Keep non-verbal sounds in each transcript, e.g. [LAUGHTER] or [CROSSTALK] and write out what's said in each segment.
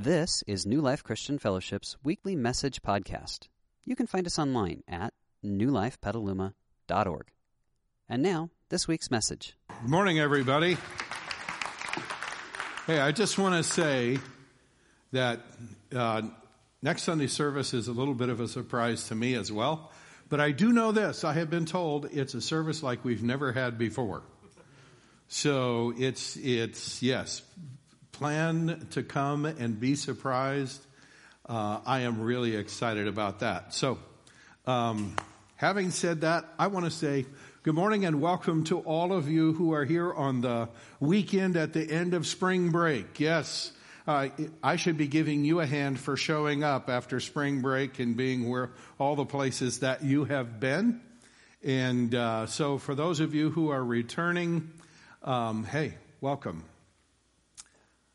This is New Life Christian Fellowship's weekly message podcast. You can find us online at newlifepetaluma.org. And now, this week's message. Good morning, everybody. Hey, I just want to say that uh, next Sunday service is a little bit of a surprise to me as well. But I do know this I have been told it's a service like we've never had before. So it's, it's, yes, plan to come and be surprised. Uh, I am really excited about that. So, um, having said that, I want to say good morning and welcome to all of you who are here on the weekend at the end of spring break. Yes, uh, I should be giving you a hand for showing up after spring break and being where all the places that you have been. And uh, so, for those of you who are returning, um, hey, welcome.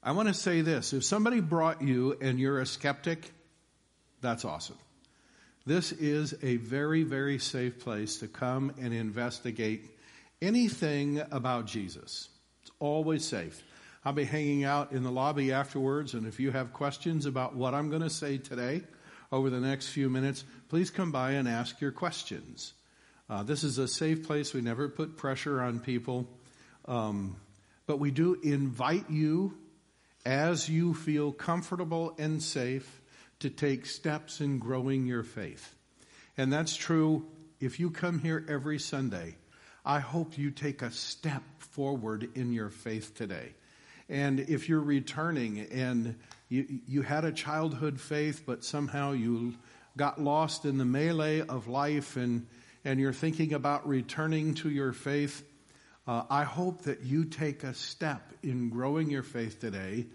I want to say this if somebody brought you and you're a skeptic, that's awesome. This is a very, very safe place to come and investigate anything about Jesus. It's always safe. I'll be hanging out in the lobby afterwards, and if you have questions about what I'm going to say today over the next few minutes, please come by and ask your questions. Uh, this is a safe place. We never put pressure on people. Um, but we do invite you as you feel comfortable and safe to take steps in growing your faith. And that's true if you come here every Sunday. I hope you take a step forward in your faith today. And if you're returning and you, you had a childhood faith, but somehow you got lost in the melee of life and, and you're thinking about returning to your faith, uh, I hope that you take a step in growing your faith today.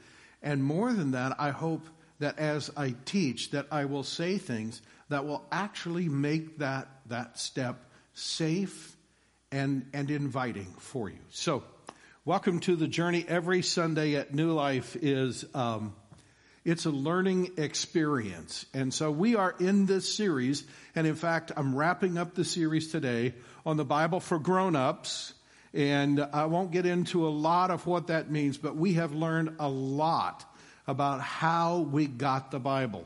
And more than that, I hope that as I teach, that I will say things that will actually make that, that step safe and, and inviting for you. So, welcome to the journey. Every Sunday at New Life is, um, it's a learning experience. And so we are in this series. And in fact, I'm wrapping up the series today on the Bible for grown-ups. And I won't get into a lot of what that means, but we have learned a lot about how we got the Bible.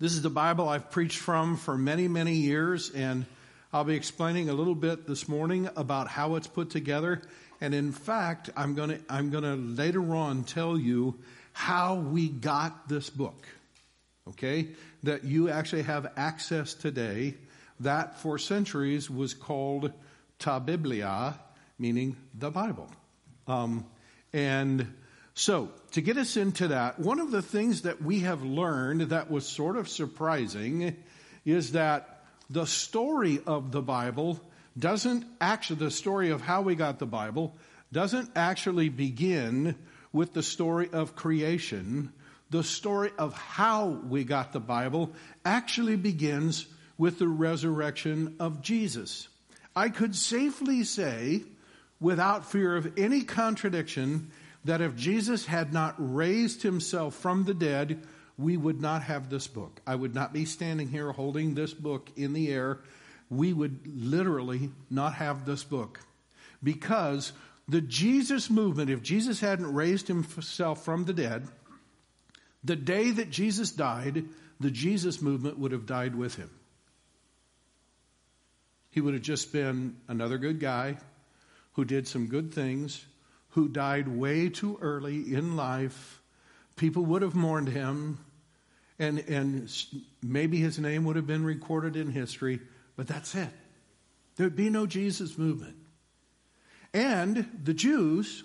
This is the Bible I've preached from for many, many years, and I'll be explaining a little bit this morning about how it's put together. And in fact, I'm gonna, I'm gonna later on tell you how we got this book. Okay? That you actually have access today. That for centuries was called ta Biblia, meaning the Bible. Um, and so, to get us into that, one of the things that we have learned that was sort of surprising is that the story of the Bible doesn't actually, the story of how we got the Bible doesn't actually begin with the story of creation. The story of how we got the Bible actually begins with the resurrection of Jesus. I could safely say, without fear of any contradiction, that if Jesus had not raised himself from the dead, we would not have this book. I would not be standing here holding this book in the air. We would literally not have this book. Because the Jesus movement, if Jesus hadn't raised himself from the dead, the day that Jesus died, the Jesus movement would have died with him. He would have just been another good guy who did some good things, who died way too early in life. People would have mourned him, and, and maybe his name would have been recorded in history, but that's it. There'd be no Jesus movement. And the Jews,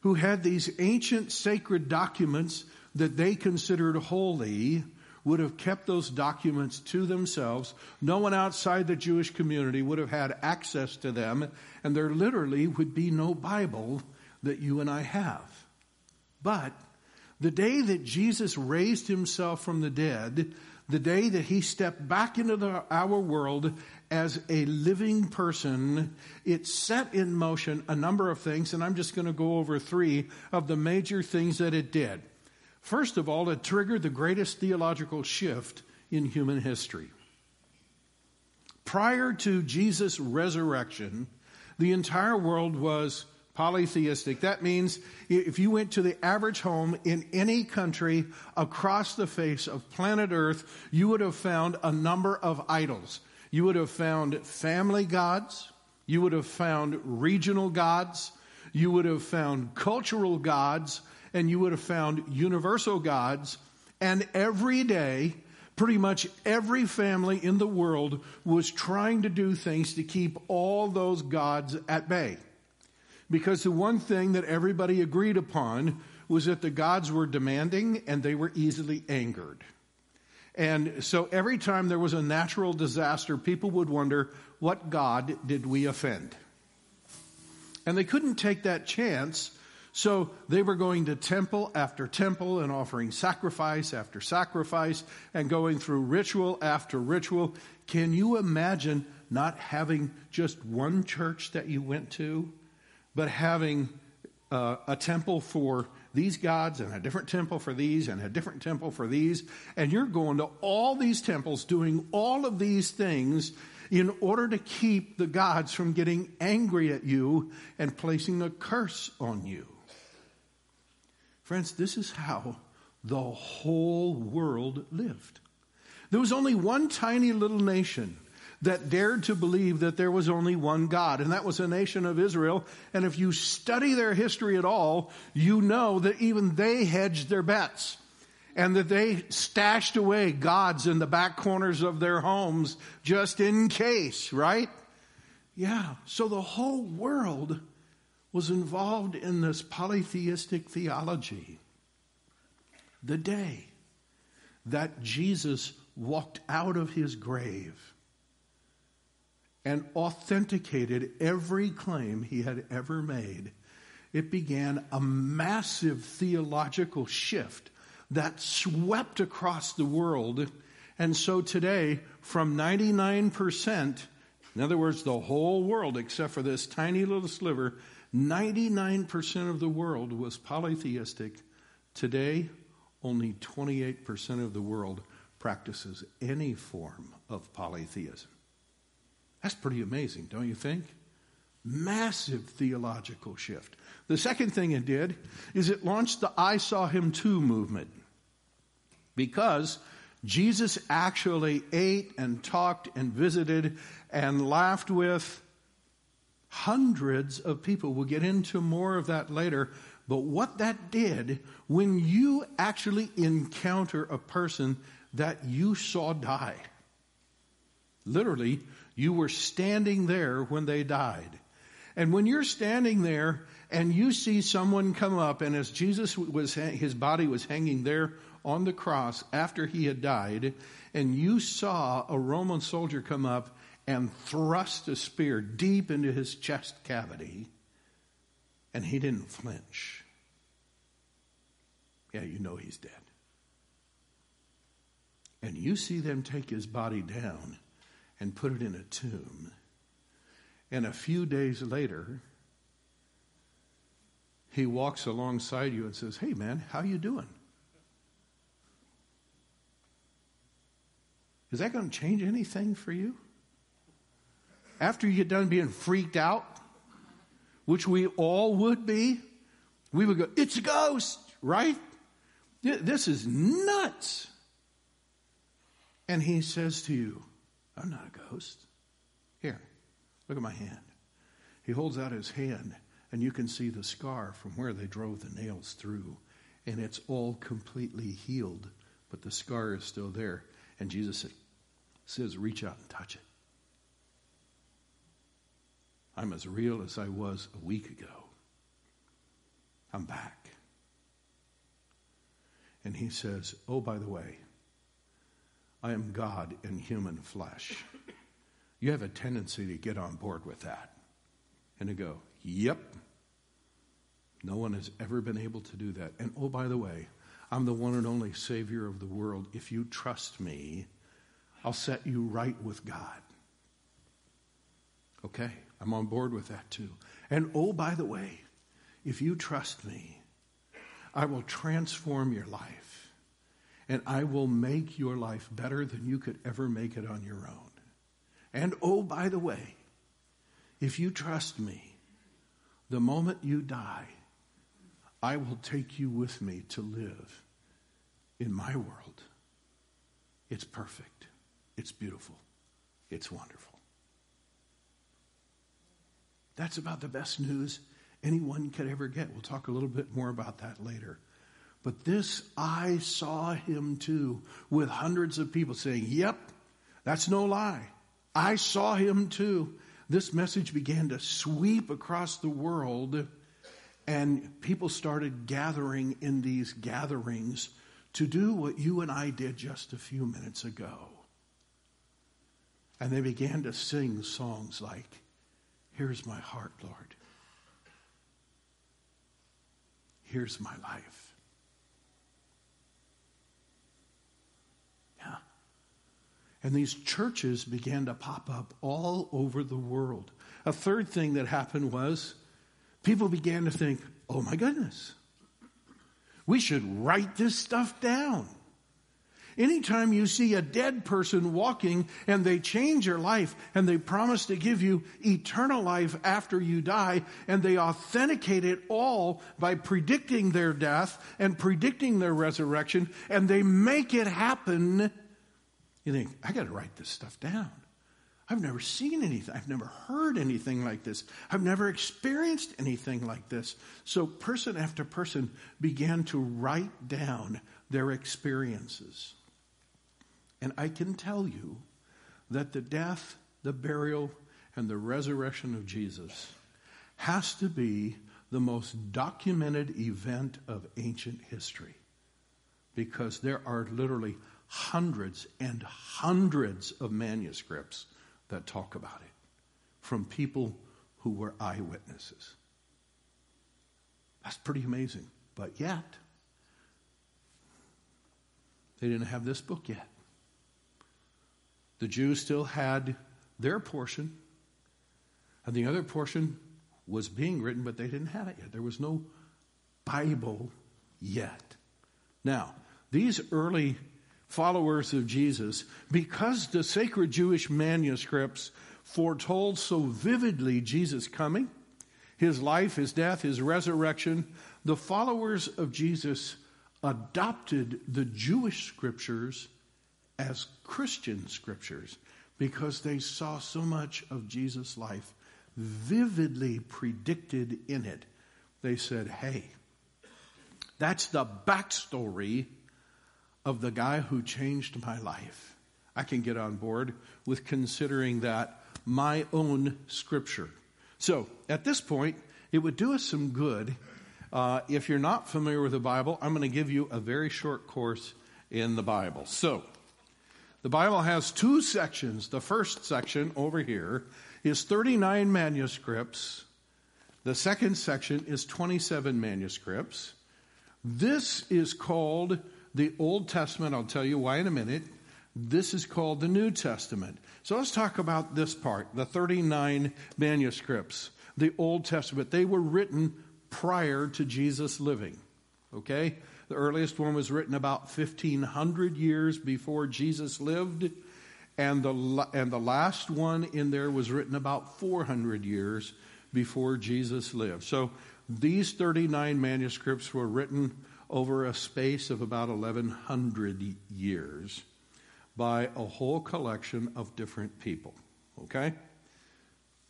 who had these ancient sacred documents that they considered holy, would have kept those documents to themselves. No one outside the Jewish community would have had access to them, and there literally would be no Bible that you and I have. But the day that Jesus raised himself from the dead, the day that he stepped back into the, our world as a living person, it set in motion a number of things, and I'm just going to go over three of the major things that it did. First of all, it triggered the greatest theological shift in human history. Prior to Jesus' resurrection, the entire world was Polytheistic. That means if you went to the average home in any country across the face of planet Earth, you would have found a number of idols. You would have found family gods. You would have found regional gods. You would have found cultural gods. And you would have found universal gods. And every day, pretty much every family in the world was trying to do things to keep all those gods at bay. Because the one thing that everybody agreed upon was that the gods were demanding and they were easily angered. And so every time there was a natural disaster, people would wonder, what God did we offend? And they couldn't take that chance, so they were going to temple after temple and offering sacrifice after sacrifice and going through ritual after ritual. Can you imagine not having just one church that you went to? but having uh, a temple for these gods and a different temple for these and a different temple for these. And you're going to all these temples doing all of these things in order to keep the gods from getting angry at you and placing a curse on you. Friends, this is how the whole world lived. There was only one tiny little nation that dared to believe that there was only one God, and that was the nation of Israel. And if you study their history at all, you know that even they hedged their bets and that they stashed away gods in the back corners of their homes just in case, right? Yeah, so the whole world was involved in this polytheistic theology. The day that Jesus walked out of his grave and authenticated every claim he had ever made, it began a massive theological shift that swept across the world. And so today, from 99%, in other words, the whole world, except for this tiny little sliver, 99% of the world was polytheistic. Today, only 28% of the world practices any form of polytheism. That's pretty amazing, don't you think? Massive theological shift. The second thing it did is it launched the I saw him too movement. Because Jesus actually ate and talked and visited and laughed with hundreds of people. We'll get into more of that later. But what that did, when you actually encounter a person that you saw die, literally, you were standing there when they died. And when you're standing there and you see someone come up and as Jesus was, his body was hanging there on the cross after he had died, and you saw a Roman soldier come up and thrust a spear deep into his chest cavity, and he didn't flinch. Yeah, you know he's dead. And you see them take his body down and put it in a tomb. And a few days later, he walks alongside you and says, "Hey man, how you doing?" Is that going to change anything for you? After you get done being freaked out, which we all would be, we would go, "It's a ghost," right? This is nuts. And he says to you, I'm not a ghost. Here, look at my hand. He holds out his hand, and you can see the scar from where they drove the nails through. And it's all completely healed, but the scar is still there. And Jesus says, Reach out and touch it. I'm as real as I was a week ago. I'm back. And he says, Oh, by the way, I am God in human flesh. You have a tendency to get on board with that and to go, yep. No one has ever been able to do that. And oh, by the way, I'm the one and only Savior of the world. If you trust me, I'll set you right with God. Okay, I'm on board with that too. And oh, by the way, if you trust me, I will transform your life and I will make your life better than you could ever make it on your own. And oh, by the way, if you trust me, the moment you die, I will take you with me to live in my world. It's perfect. It's beautiful. It's wonderful. That's about the best news anyone could ever get. We'll talk a little bit more about that later. But this, I saw him too, with hundreds of people saying, Yep, that's no lie. I saw him too. This message began to sweep across the world, and people started gathering in these gatherings to do what you and I did just a few minutes ago. And they began to sing songs like, Here's my heart, Lord. Here's my life. Yeah. And these churches began to pop up all over the world. A third thing that happened was people began to think, oh my goodness, we should write this stuff down. Anytime you see a dead person walking and they change your life and they promise to give you eternal life after you die and they authenticate it all by predicting their death and predicting their resurrection and they make it happen, you think, I got to write this stuff down. I've never seen anything. I've never heard anything like this. I've never experienced anything like this. So person after person began to write down their experiences. And I can tell you that the death, the burial, and the resurrection of Jesus has to be the most documented event of ancient history because there are literally hundreds and hundreds of manuscripts that talk about it from people who were eyewitnesses. That's pretty amazing. But yet, they didn't have this book yet. The Jews still had their portion, and the other portion was being written, but they didn't have it yet. There was no Bible yet. Now, these early followers of Jesus, because the sacred Jewish manuscripts foretold so vividly Jesus' coming, his life, his death, his resurrection, the followers of Jesus adopted the Jewish scriptures as Christian scriptures because they saw so much of Jesus' life vividly predicted in it. They said, hey, that's the backstory of the guy who changed my life. I can get on board with considering that my own scripture. So at this point, it would do us some good. Uh, if you're not familiar with the Bible, I'm going to give you a very short course in the Bible. So, the Bible has two sections. The first section over here is 39 manuscripts. The second section is 27 manuscripts. This is called the Old Testament. I'll tell you why in a minute. This is called the New Testament. So let's talk about this part the 39 manuscripts, the Old Testament. They were written prior to Jesus living. Okay? The earliest one was written about 1500 years before Jesus lived, and the, and the last one in there was written about 400 years before Jesus lived. So these 39 manuscripts were written over a space of about 1100 years by a whole collection of different people. Okay?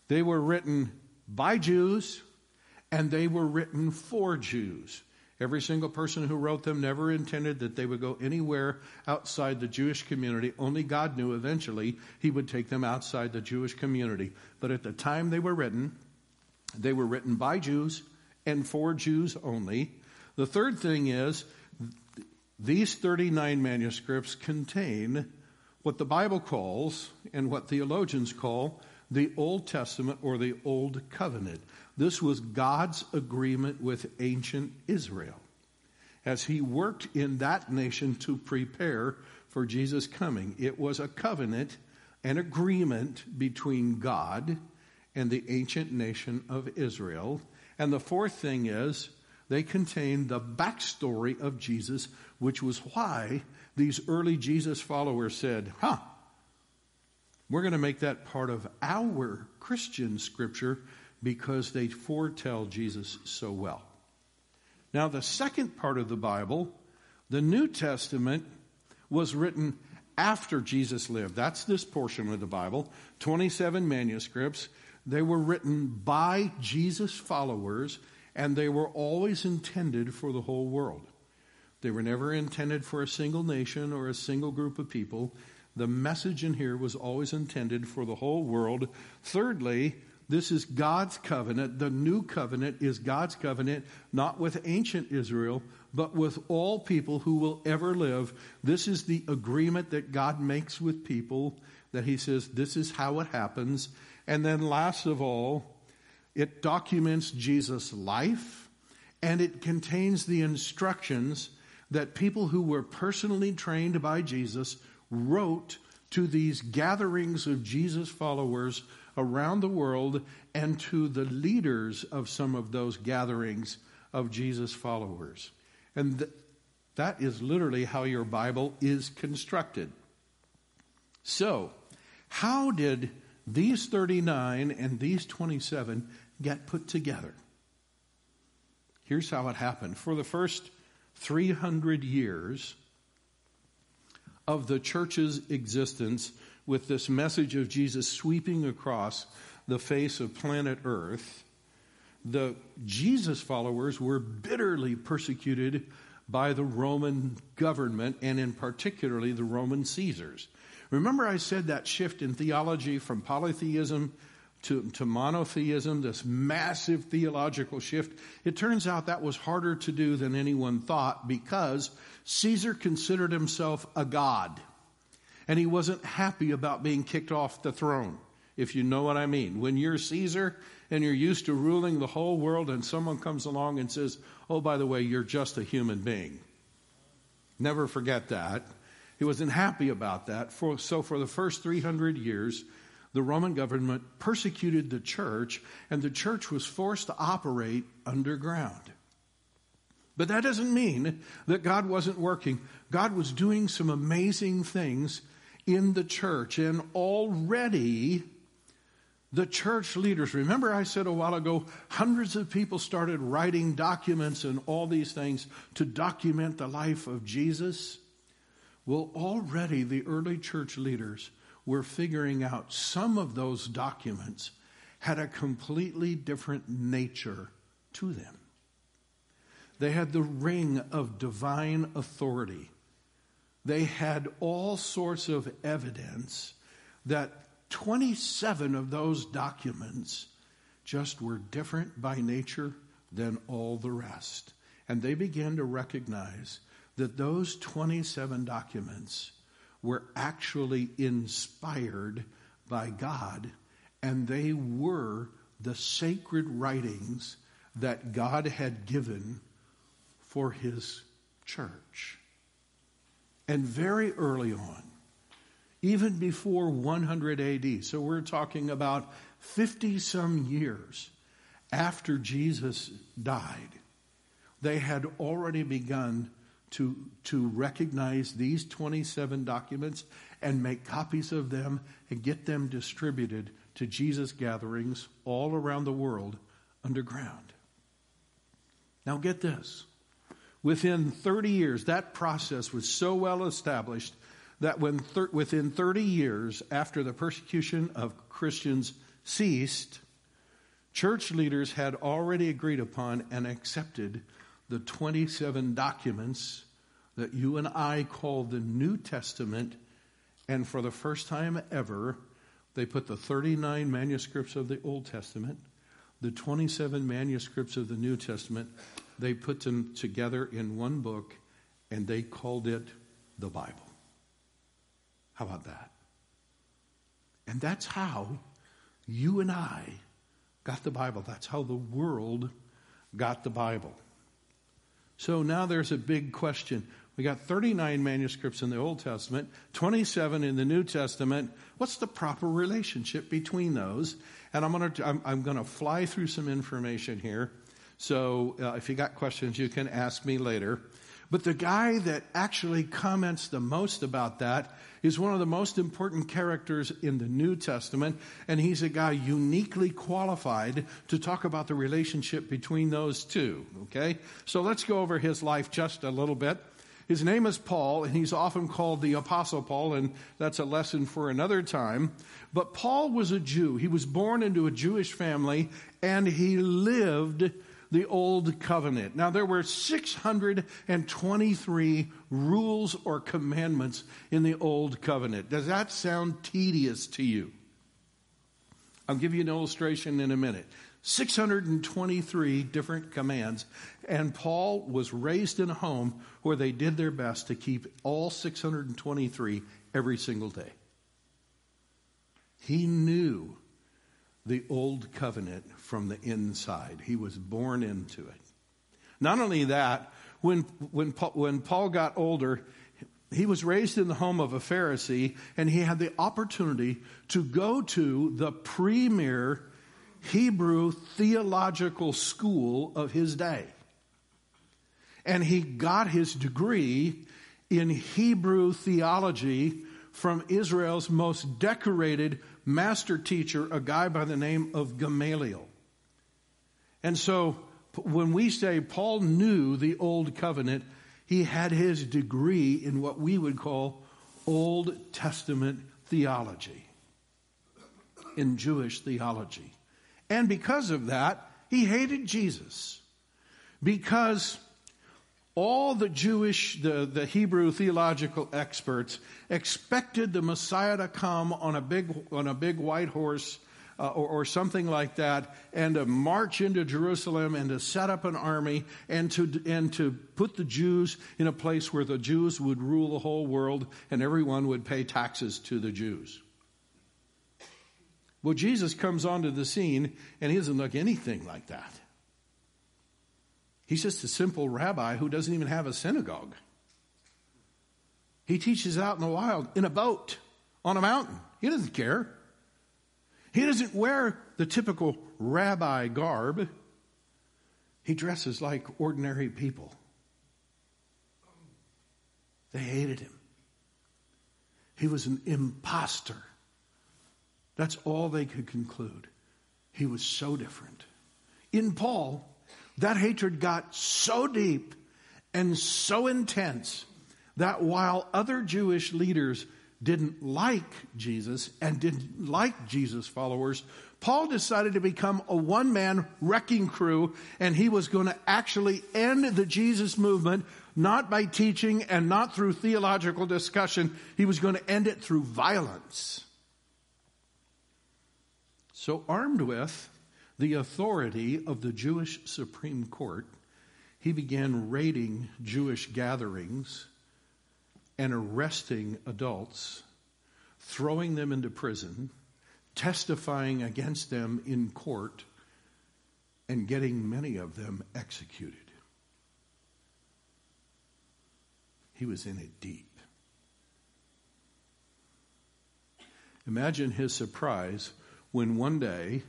They were written by Jews and they were written for Jews. Every single person who wrote them never intended that they would go anywhere outside the Jewish community. Only God knew eventually he would take them outside the Jewish community. But at the time they were written, they were written by Jews and for Jews only. The third thing is these 39 manuscripts contain what the Bible calls and what theologians call the Old Testament or the Old Covenant. This was God's agreement with ancient Israel as he worked in that nation to prepare for Jesus' coming. It was a covenant, an agreement between God and the ancient nation of Israel. And the fourth thing is, they contain the backstory of Jesus, which was why these early Jesus followers said, huh, we're going to make that part of our Christian scripture because they foretell Jesus so well. Now, the second part of the Bible, the New Testament, was written after Jesus lived. That's this portion of the Bible 27 manuscripts. They were written by Jesus' followers, and they were always intended for the whole world. They were never intended for a single nation or a single group of people. The message in here was always intended for the whole world. Thirdly, this is God's covenant. The new covenant is God's covenant, not with ancient Israel, but with all people who will ever live. This is the agreement that God makes with people that He says, this is how it happens. And then, last of all, it documents Jesus' life and it contains the instructions that people who were personally trained by Jesus wrote to these gatherings of Jesus followers around the world and to the leaders of some of those gatherings of Jesus followers. And th- that is literally how your Bible is constructed. So, how did these 39 and these 27 get put together? Here's how it happened. For the first 300 years of the church's existence, with this message of Jesus sweeping across the face of planet Earth, the Jesus followers were bitterly persecuted by the Roman government and in particularly the Roman Caesars. Remember I said that shift in theology from polytheism to, to monotheism, this massive theological shift. It turns out that was harder to do than anyone thought because Caesar considered himself a god and he wasn't happy about being kicked off the throne, if you know what I mean. When you're Caesar and you're used to ruling the whole world, and someone comes along and says, Oh, by the way, you're just a human being. Never forget that. He wasn't happy about that. For, so, for the first 300 years, the Roman government persecuted the church, and the church was forced to operate underground. But that doesn't mean that God wasn't working. God was doing some amazing things in the church. And already the church leaders, remember I said a while ago, hundreds of people started writing documents and all these things to document the life of Jesus. Well, already the early church leaders were figuring out some of those documents had a completely different nature to them. They had the ring of divine authority they had all sorts of evidence that 27 of those documents just were different by nature than all the rest. And they began to recognize that those 27 documents were actually inspired by God and they were the sacred writings that God had given for his church. And very early on, even before 100 AD, so we're talking about 50 some years after Jesus died, they had already begun to, to recognize these 27 documents and make copies of them and get them distributed to Jesus gatherings all around the world underground. Now, get this within 30 years, that process was so well established that when thir- within 30 years after the persecution of Christians ceased, church leaders had already agreed upon and accepted the 27 documents that you and I call the New Testament. And for the first time ever, they put the 39 manuscripts of the Old Testament, the 27 manuscripts of the New Testament they put them together in one book and they called it the Bible. How about that? And that's how you and I got the Bible. That's how the world got the Bible. So now there's a big question. We got 39 manuscripts in the Old Testament, 27 in the New Testament. What's the proper relationship between those? And I'm going to I'm, I'm going to fly through some information here. So uh, if you got questions, you can ask me later. But the guy that actually comments the most about that is one of the most important characters in the New Testament, and he's a guy uniquely qualified to talk about the relationship between those two. Okay? So let's go over his life just a little bit. His name is Paul, and he's often called the Apostle Paul, and that's a lesson for another time. But Paul was a Jew. He was born into a Jewish family, and he lived the Old Covenant. Now, there were 623 rules or commandments in the Old Covenant. Does that sound tedious to you? I'll give you an illustration in a minute. 623 different commands, and Paul was raised in a home where they did their best to keep all 623 every single day. He knew the old covenant from the inside. He was born into it. Not only that, when, when, when Paul got older, he was raised in the home of a Pharisee, and he had the opportunity to go to the premier Hebrew theological school of his day. And he got his degree in Hebrew theology from Israel's most decorated master teacher, a guy by the name of Gamaliel. And so when we say Paul knew the Old Covenant, he had his degree in what we would call Old Testament theology, in Jewish theology. And because of that, he hated Jesus. Because all the Jewish, the, the Hebrew theological experts expected the Messiah to come on a big, on a big white horse uh, or, or, something like that and to march into Jerusalem and to set up an army and to, and to put the Jews in a place where the Jews would rule the whole world and everyone would pay taxes to the Jews. Well, Jesus comes onto the scene and he doesn't look anything like that. He's just a simple rabbi who doesn't even have a synagogue. He teaches out in the wild in a boat on a mountain. He doesn't care. He doesn't wear the typical rabbi garb. He dresses like ordinary people. They hated him. He was an impostor. That's all they could conclude. He was so different. In Paul, that hatred got so deep and so intense that while other Jewish leaders didn't like Jesus and didn't like Jesus' followers, Paul decided to become a one man wrecking crew and he was going to actually end the Jesus movement not by teaching and not through theological discussion. He was going to end it through violence. So, armed with the authority of the Jewish Supreme Court, he began raiding Jewish gatherings and arresting adults, throwing them into prison, testifying against them in court, and getting many of them executed. He was in it deep. Imagine his surprise when one day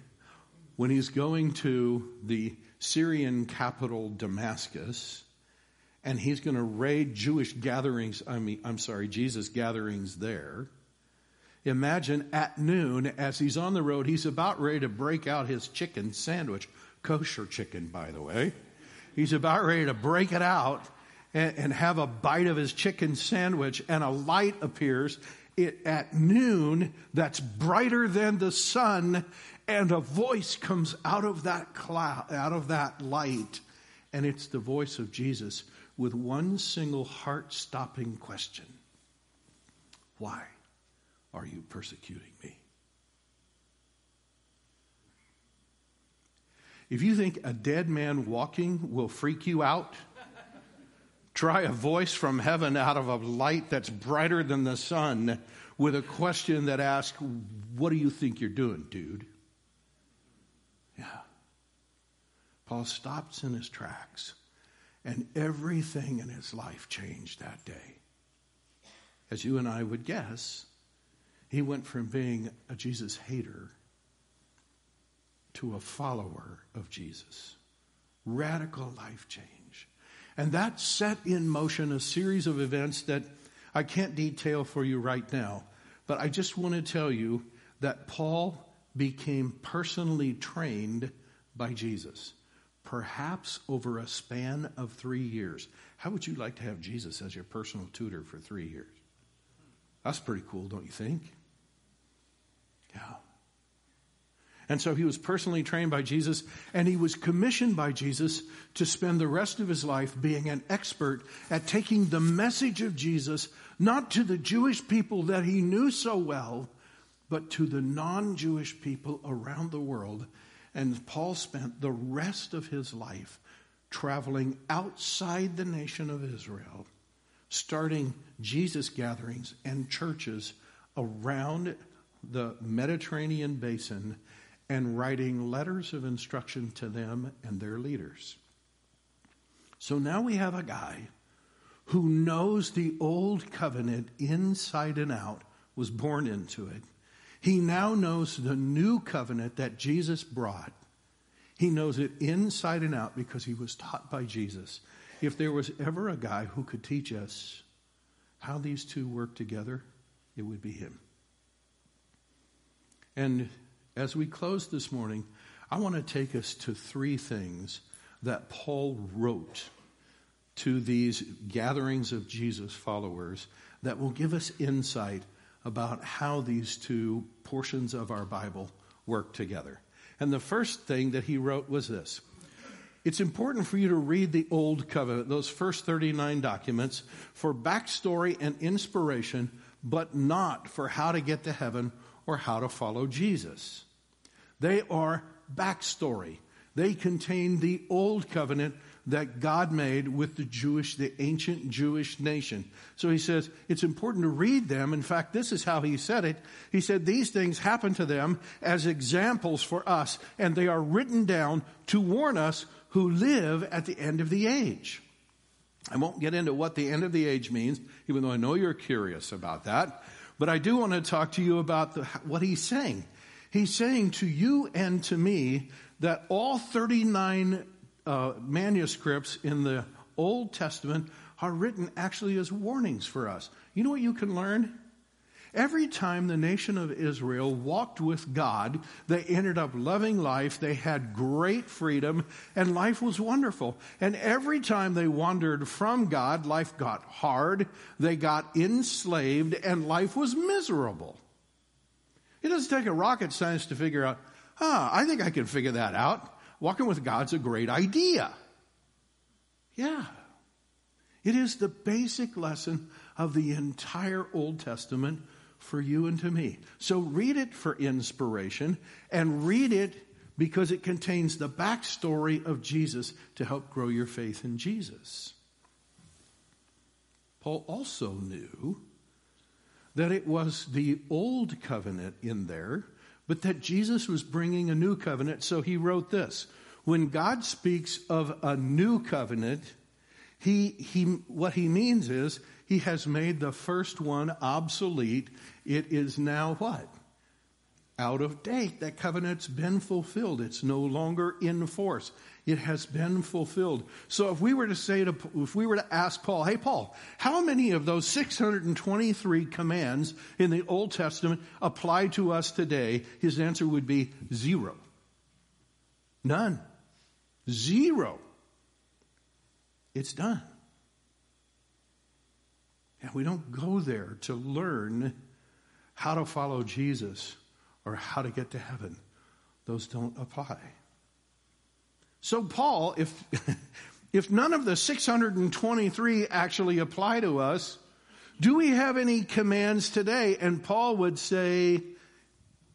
when he's going to the Syrian capital Damascus and he's going to raid Jewish gatherings, I mean, I'm sorry, Jesus gatherings there. Imagine at noon, as he's on the road, he's about ready to break out his chicken sandwich, kosher chicken, by the way. He's about ready to break it out and, and have a bite of his chicken sandwich, and a light appears it, at noon that's brighter than the sun, and a voice comes out of that cloud, out of that light, and it's the voice of Jesus with one single heart stopping question Why are you persecuting me? If you think a dead man walking will freak you out, try a voice from heaven out of a light that's brighter than the sun with a question that asks, What do you think you're doing, dude? Yeah. Paul stops in his tracks, and everything in his life changed that day. As you and I would guess, he went from being a Jesus hater to a follower of Jesus. Radical life change. And that set in motion a series of events that I can't detail for you right now. But I just want to tell you that Paul became personally trained by Jesus, perhaps over a span of three years. How would you like to have Jesus as your personal tutor for three years? That's pretty cool, don't you think? Yeah. And so he was personally trained by Jesus, and he was commissioned by Jesus to spend the rest of his life being an expert at taking the message of Jesus not to the Jewish people that he knew so well, but to the non Jewish people around the world. And Paul spent the rest of his life traveling outside the nation of Israel, starting Jesus gatherings and churches around the Mediterranean basin and writing letters of instruction to them and their leaders. So now we have a guy who knows the old covenant inside and out, was born into it. He now knows the new covenant that Jesus brought. He knows it inside and out because he was taught by Jesus. If there was ever a guy who could teach us how these two work together, it would be him. And as we close this morning, I want to take us to three things that Paul wrote to these gatherings of Jesus followers that will give us insight about how these two portions of our Bible work together. And the first thing that he wrote was this It's important for you to read the Old Covenant, those first 39 documents, for backstory and inspiration, but not for how to get to heaven or how to follow Jesus. They are backstory. They contain the Old Covenant that God made with the Jewish, the ancient Jewish nation. So he says it's important to read them. In fact, this is how he said it. He said these things happen to them as examples for us, and they are written down to warn us who live at the end of the age. I won't get into what the end of the age means, even though I know you're curious about that. But I do want to talk to you about the, what he's saying. He's saying to you and to me that all 39 uh, manuscripts in the Old Testament are written actually as warnings for us. You know what you can learn? Every time the nation of Israel walked with God, they ended up loving life. They had great freedom, and life was wonderful. And every time they wandered from God, life got hard, they got enslaved, and life was miserable. It doesn't take a rocket science to figure out, ah, I think I can figure that out. Walking with God's a great idea. Yeah. It is the basic lesson of the entire Old Testament for you and to me. So read it for inspiration and read it because it contains the backstory of Jesus to help grow your faith in Jesus. Paul also knew that it was the old covenant in there but that Jesus was bringing a new covenant. So he wrote this. When God speaks of a new covenant, he, he, what he means is he has made the first one obsolete. It is now what? Out of date. That covenant's been fulfilled. It's no longer in force. It has been fulfilled. So if we were to say to, if we were to ask Paul, hey Paul, how many of those 623 commands in the Old Testament apply to us today? His answer would be zero. None. Zero. It's done. And we don't go there to learn how to follow Jesus or how to get to heaven. Those don't apply. So, Paul, if, [LAUGHS] if none of the 623 actually apply to us, do we have any commands today? And Paul would say,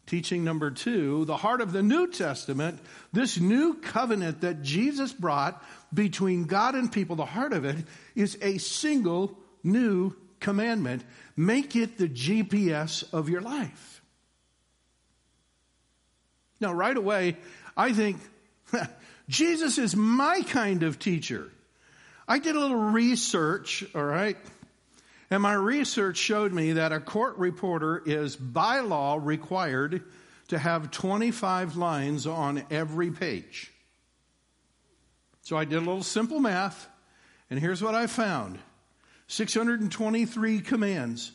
teaching number two, the heart of the New Testament, this new covenant that Jesus brought between God and people, the heart of it is a single new commandment. Make it the GPS of your life. Now, right away, I think [LAUGHS] Jesus is my kind of teacher. I did a little research, all right? And my research showed me that a court reporter is by law required to have 25 lines on every page. So I did a little simple math, And here's what I found 623 commands,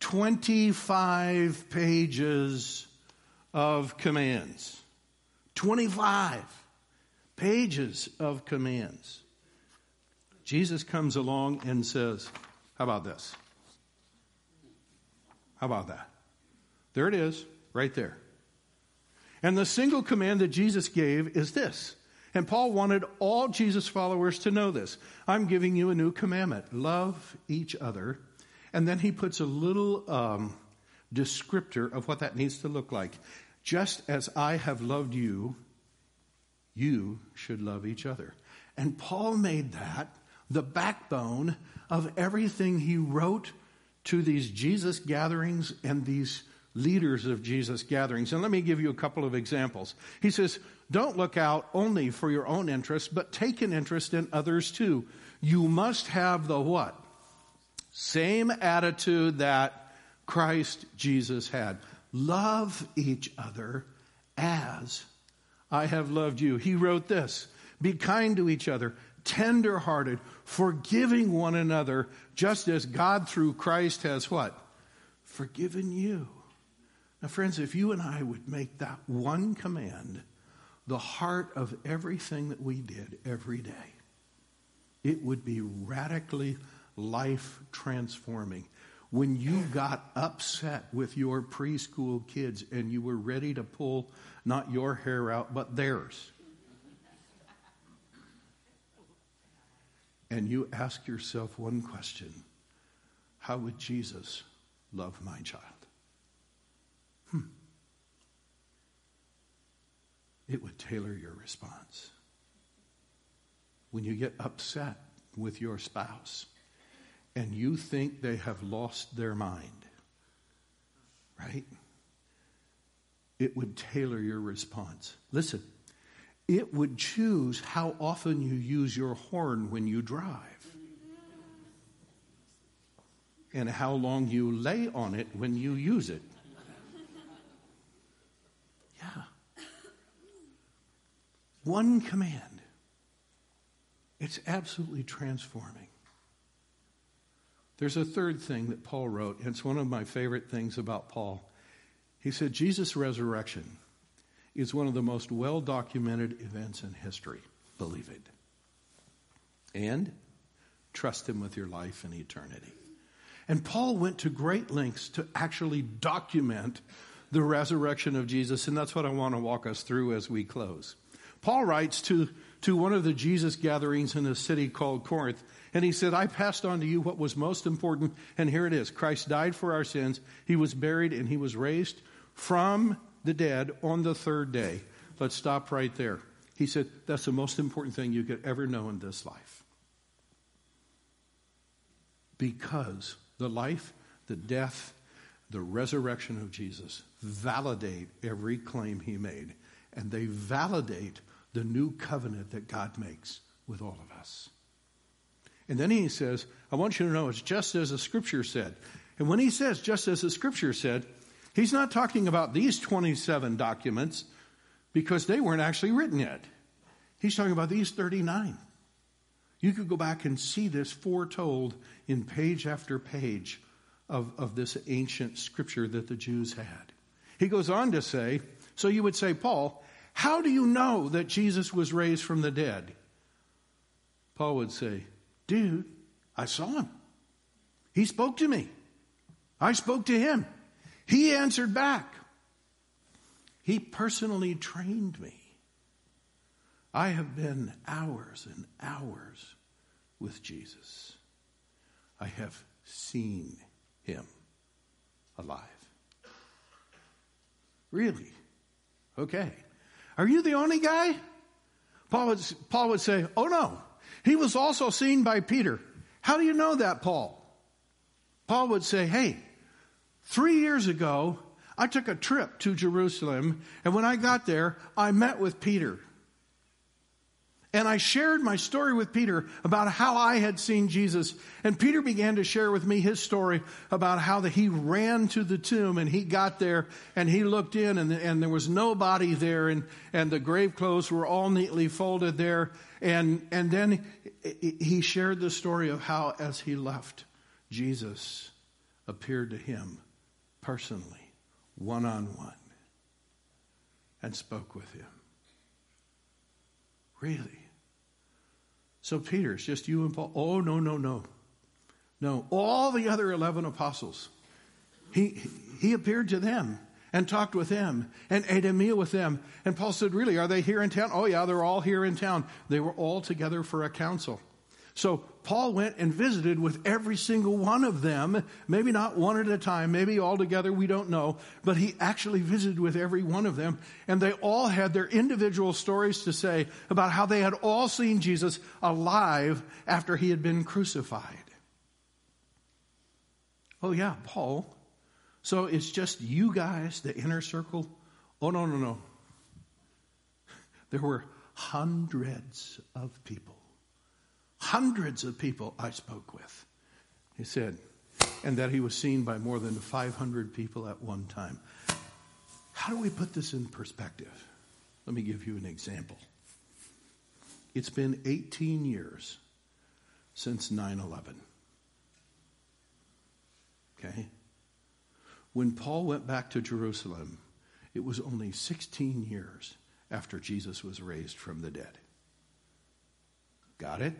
25 pages of commands. 25 pages of commands. Jesus comes along and says, How about this? How about that? There it is, right there. And the single command that Jesus gave is this. And Paul wanted all Jesus followers to know this. I'm giving you a new commandment love each other. And then he puts a little um, descriptor of what that needs to look like. Just as I have loved you, you should love each other. And Paul made that the backbone of everything he wrote to these Jesus gatherings and these leaders of Jesus gatherings. And let me give you a couple of examples. He says, Don't look out only for your own interest, but take an interest in others too. You must have the what? Same attitude that Christ Jesus had. Love each other as I have loved you. He wrote this Be kind to each other, tender hearted, forgiving one another, just as God through Christ has what? Forgiven you. Now, friends, if you and I would make that one command the heart of everything that we did every day, it would be radically life transforming. When you got upset with your preschool kids and you were ready to pull not your hair out, but theirs, and you ask yourself one question How would Jesus love my child? Hmm. It would tailor your response. When you get upset with your spouse and you think they have lost their mind, right? It would tailor your response. Listen, it would choose how often you use your horn when you drive and how long you lay on it when you use it. Yeah. One command. It's absolutely transforming. There's a third thing that Paul wrote, and it's one of my favorite things about Paul. He said, Jesus' resurrection is one of the most well documented events in history. Believe it. And trust him with your life and eternity. And Paul went to great lengths to actually document the resurrection of Jesus, and that's what I want to walk us through as we close. Paul writes to, to one of the Jesus gatherings in a city called Corinth, and he said, I passed on to you what was most important, and here it is Christ died for our sins, he was buried, and he was raised from the dead on the third day. Let's stop right there. He said, That's the most important thing you could ever know in this life. Because the life, the death, the resurrection of Jesus validate every claim he made, and they validate the new covenant that God makes with all of us. And then he says, I want you to know it's just as the scripture said. And when he says just as the scripture said, he's not talking about these 27 documents because they weren't actually written yet. He's talking about these 39. You could go back and see this foretold in page after page of, of this ancient scripture that the Jews had. He goes on to say, so you would say, Paul, how do you know that Jesus was raised from the dead? Paul would say, Dude, I saw him. He spoke to me. I spoke to him. He answered back. He personally trained me. I have been hours and hours with Jesus. I have seen him alive. Really? Okay. Are you the only guy? Paul would, Paul would say, Oh no. He was also seen by Peter. How do you know that, Paul? Paul would say, Hey, three years ago, I took a trip to Jerusalem, and when I got there, I met with Peter. And I shared my story with Peter about how I had seen Jesus. And Peter began to share with me his story about how that he ran to the tomb and he got there and he looked in and, and there was nobody there and, and the grave clothes were all neatly folded there. And, and then he shared the story of how as he left, Jesus appeared to him personally, one on one, and spoke with him. Really? So Peter, it's just you and Paul. Oh, no, no, no. No, all the other 11 apostles, he, he appeared to them and talked with them and ate a meal with them. And Paul said, Really, are they here in town? Oh, yeah, they're all here in town. They were all together for a council. So Paul went and visited with every single one of them, maybe not one at a time, maybe all together, we don't know, but he actually visited with every one of them, and they all had their individual stories to say about how they had all seen Jesus alive after he had been crucified. Oh, yeah, Paul. So it's just you guys, the inner circle? Oh, no, no, no. There were hundreds of people Hundreds of people I spoke with. He said, and that he was seen by more than 500 people at one time. How do we put this in perspective? Let me give you an example. It's been 18 years since 9 11. Okay? When Paul went back to Jerusalem, it was only 16 years after Jesus was raised from the dead. Got it?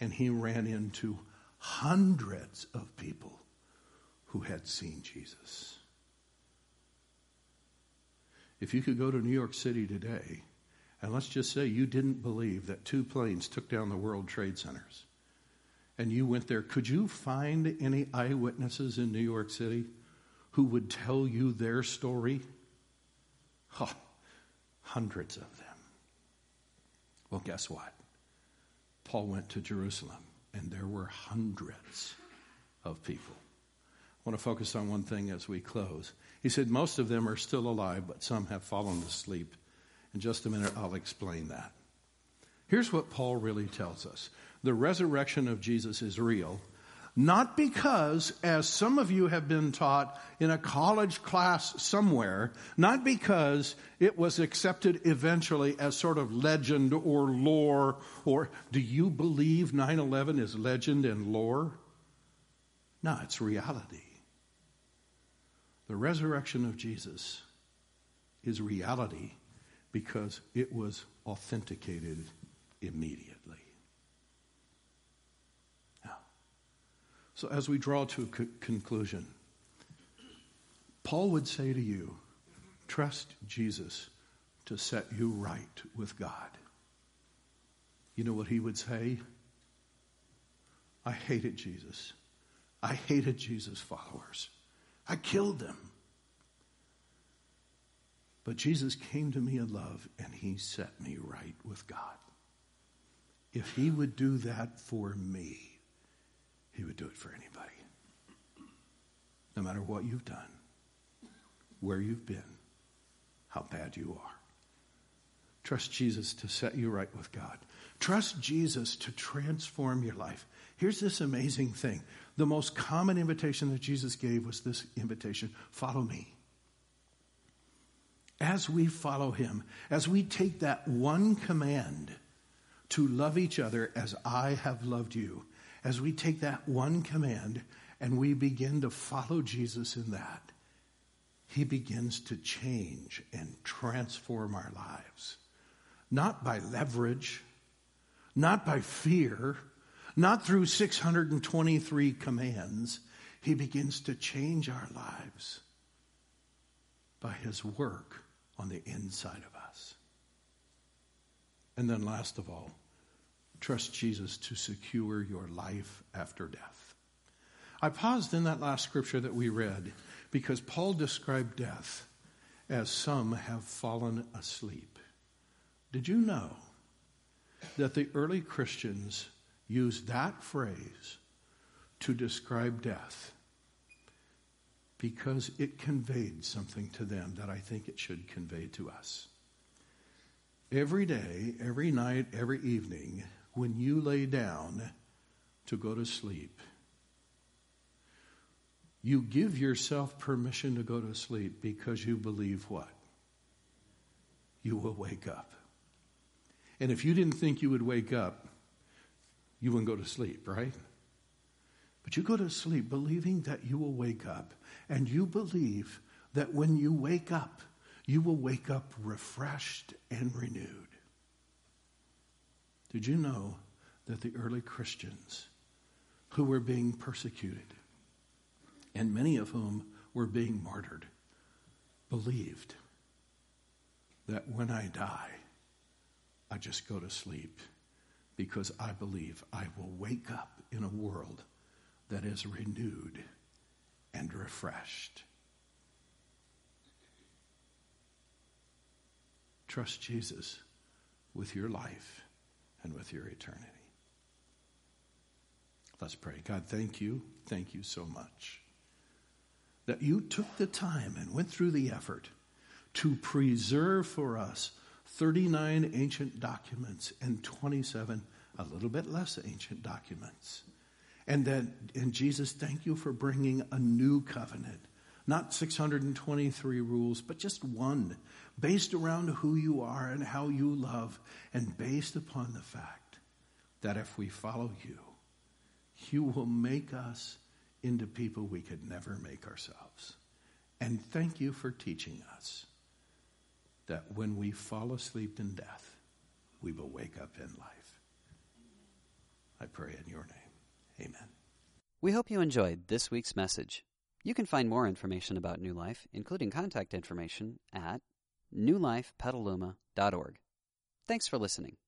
And he ran into hundreds of people who had seen Jesus. If you could go to New York City today, and let's just say you didn't believe that two planes took down the World Trade Centers, and you went there, could you find any eyewitnesses in New York City who would tell you their story? Hundreds of them. Well, guess what? Paul went to Jerusalem, and there were hundreds of people. I want to focus on one thing as we close. He said most of them are still alive, but some have fallen asleep. In just a minute, I'll explain that. Here's what Paul really tells us the resurrection of Jesus is real, not because, as some of you have been taught in a college class somewhere, not because it was accepted eventually as sort of legend or lore, or do you believe 9 11 is legend and lore? No, it's reality. The resurrection of Jesus is reality because it was authenticated immediately. So, as we draw to a conclusion, Paul would say to you, trust Jesus to set you right with God. You know what he would say? I hated Jesus. I hated Jesus' followers. I killed them. But Jesus came to me in love and he set me right with God. If he would do that for me, he would do it for anybody. No matter what you've done, where you've been, how bad you are. Trust Jesus to set you right with God. Trust Jesus to transform your life. Here's this amazing thing. The most common invitation that Jesus gave was this invitation follow me. As we follow him, as we take that one command to love each other as I have loved you, as we take that one command and we begin to follow Jesus in that, he begins to change and transform our lives. Not by leverage, not by fear, not through 623 commands. He begins to change our lives by his work on the inside of us. And then, last of all, Trust Jesus to secure your life after death. I paused in that last scripture that we read because Paul described death as some have fallen asleep. Did you know that the early Christians used that phrase to describe death because it conveyed something to them that I think it should convey to us? every day, every night, every evening, when you lay down to go to sleep, you give yourself permission to go to sleep because you believe what? You will wake up. And if you didn't think you would wake up, you wouldn't go to sleep, right? But you go to sleep believing that you will wake up, and you believe that when you wake up, you will wake up refreshed and renewed. Did you know that the early Christians who were being persecuted, and many of whom were being martyred, believed that when I die, I just go to sleep because I believe I will wake up in a world that is renewed and refreshed. Trust Jesus with your life and with your eternity. Let's pray. God, thank you. Thank you so much that you took the time and went through the effort to preserve for us 39 ancient documents and 27 a little bit less ancient documents. And that and Jesus, thank you for bringing a new covenant. Not 623 rules, but just one, based around who you are and how you love, and based upon the fact that if we follow you, you will make us into people we could never make ourselves. And thank you for teaching us that when we fall asleep in death, we will wake up in life. I pray in your name. Amen. We hope you enjoyed this week's message. You can find more information about New Life, including contact information, at newlifepetaluma.org. Thanks for listening.